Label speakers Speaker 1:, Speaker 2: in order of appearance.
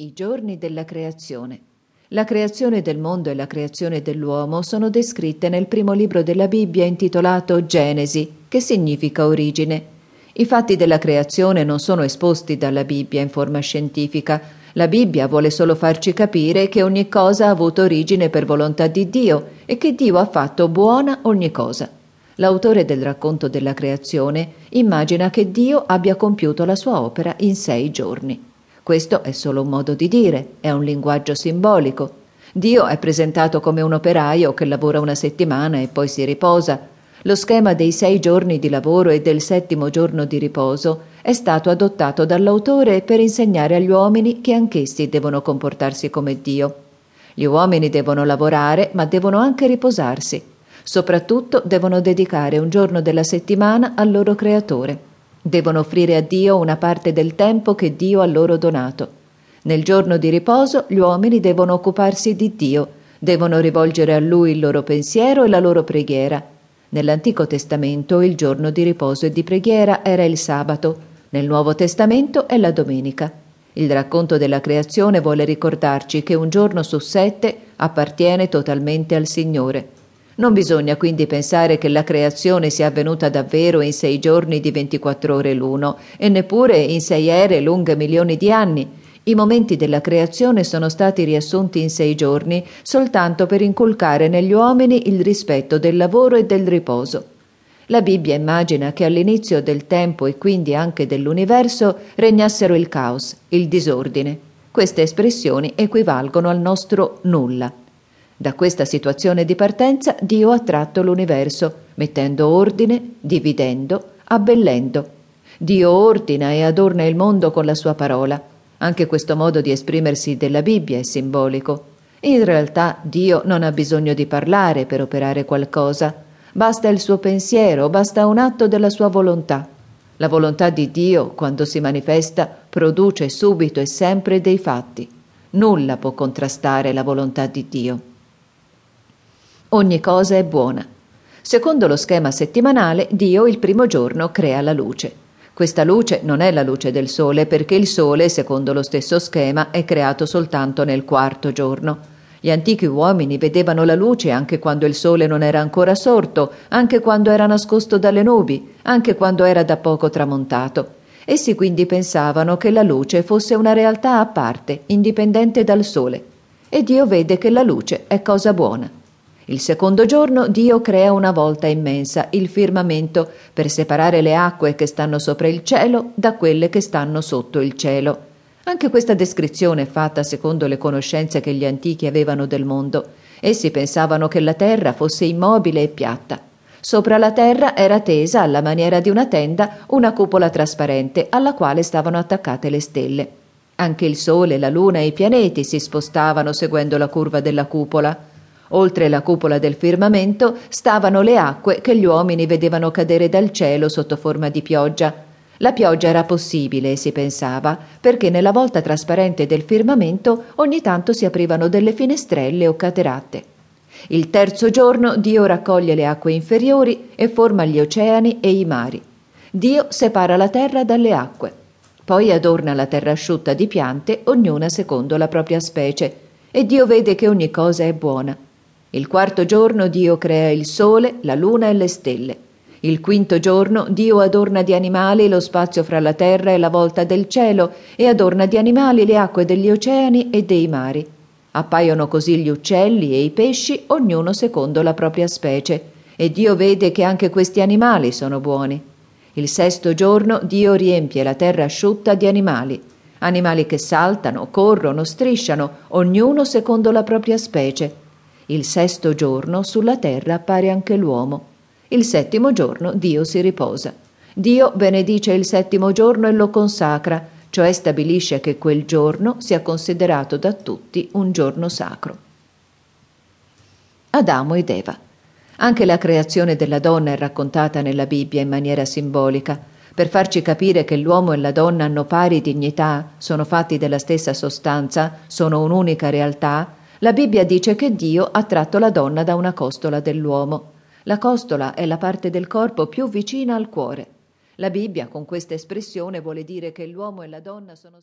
Speaker 1: I giorni della creazione. La creazione del mondo e la creazione dell'uomo sono descritte nel primo libro della Bibbia intitolato Genesi, che significa origine. I fatti della creazione non sono esposti dalla Bibbia in forma scientifica. La Bibbia vuole solo farci capire che ogni cosa ha avuto origine per volontà di Dio e che Dio ha fatto buona ogni cosa. L'autore del racconto della creazione immagina che Dio abbia compiuto la sua opera in sei giorni. Questo è solo un modo di dire, è un linguaggio simbolico. Dio è presentato come un operaio che lavora una settimana e poi si riposa. Lo schema dei sei giorni di lavoro e del settimo giorno di riposo è stato adottato dall'autore per insegnare agli uomini che anch'essi devono comportarsi come Dio. Gli uomini devono lavorare, ma devono anche riposarsi. Soprattutto devono dedicare un giorno della settimana al loro creatore. Devono offrire a Dio una parte del tempo che Dio ha loro donato. Nel giorno di riposo gli uomini devono occuparsi di Dio, devono rivolgere a Lui il loro pensiero e la loro preghiera. Nell'Antico Testamento il giorno di riposo e di preghiera era il sabato, nel Nuovo Testamento è la domenica. Il racconto della creazione vuole ricordarci che un giorno su sette appartiene totalmente al Signore. Non bisogna quindi pensare che la creazione sia avvenuta davvero in sei giorni di 24 ore l'uno e neppure in sei ere lunghe milioni di anni. I momenti della creazione sono stati riassunti in sei giorni soltanto per inculcare negli uomini il rispetto del lavoro e del riposo. La Bibbia immagina che all'inizio del tempo e quindi anche dell'universo regnassero il caos, il disordine. Queste espressioni equivalgono al nostro nulla. Da questa situazione di partenza Dio ha tratto l'universo, mettendo ordine, dividendo, abbellendo. Dio ordina e adorna il mondo con la sua parola. Anche questo modo di esprimersi della Bibbia è simbolico. In realtà Dio non ha bisogno di parlare per operare qualcosa. Basta il suo pensiero, basta un atto della sua volontà. La volontà di Dio, quando si manifesta, produce subito e sempre dei fatti. Nulla può contrastare la volontà di Dio. Ogni cosa è buona. Secondo lo schema settimanale, Dio il primo giorno crea la luce. Questa luce non è la luce del sole perché il sole, secondo lo stesso schema, è creato soltanto nel quarto giorno. Gli antichi uomini vedevano la luce anche quando il sole non era ancora sorto, anche quando era nascosto dalle nubi, anche quando era da poco tramontato. Essi quindi pensavano che la luce fosse una realtà a parte, indipendente dal sole. E Dio vede che la luce è cosa buona. Il secondo giorno Dio crea una volta immensa, il firmamento, per separare le acque che stanno sopra il cielo da quelle che stanno sotto il cielo. Anche questa descrizione è fatta secondo le conoscenze che gli antichi avevano del mondo. Essi pensavano che la terra fosse immobile e piatta. Sopra la terra era tesa, alla maniera di una tenda, una cupola trasparente alla quale stavano attaccate le stelle. Anche il sole, la luna e i pianeti si spostavano seguendo la curva della cupola. Oltre la cupola del firmamento stavano le acque che gli uomini vedevano cadere dal cielo sotto forma di pioggia. La pioggia era possibile, si pensava, perché nella volta trasparente del firmamento ogni tanto si aprivano delle finestrelle o cateratte. Il terzo giorno Dio raccoglie le acque inferiori e forma gli oceani e i mari. Dio separa la terra dalle acque. Poi adorna la terra asciutta di piante, ognuna secondo la propria specie, e Dio vede che ogni cosa è buona. Il quarto giorno Dio crea il sole, la luna e le stelle. Il quinto giorno Dio adorna di animali lo spazio fra la terra e la volta del cielo e adorna di animali le acque degli oceani e dei mari. Appaiono così gli uccelli e i pesci, ognuno secondo la propria specie, e Dio vede che anche questi animali sono buoni. Il sesto giorno Dio riempie la terra asciutta di animali, animali che saltano, corrono, strisciano, ognuno secondo la propria specie il sesto giorno sulla terra appare anche l'uomo. Il settimo giorno Dio si riposa. Dio benedice il settimo giorno e lo consacra, cioè stabilisce che quel giorno sia considerato da tutti un giorno sacro. Adamo ed Eva. Anche la creazione della donna è raccontata nella Bibbia in maniera simbolica, per farci capire che l'uomo e la donna hanno pari dignità, sono fatti della stessa sostanza, sono un'unica realtà, la Bibbia dice che Dio ha tratto la donna da una costola dell'uomo. La costola è la parte del corpo più vicina al cuore. La Bibbia con questa espressione vuole dire che l'uomo e la donna sono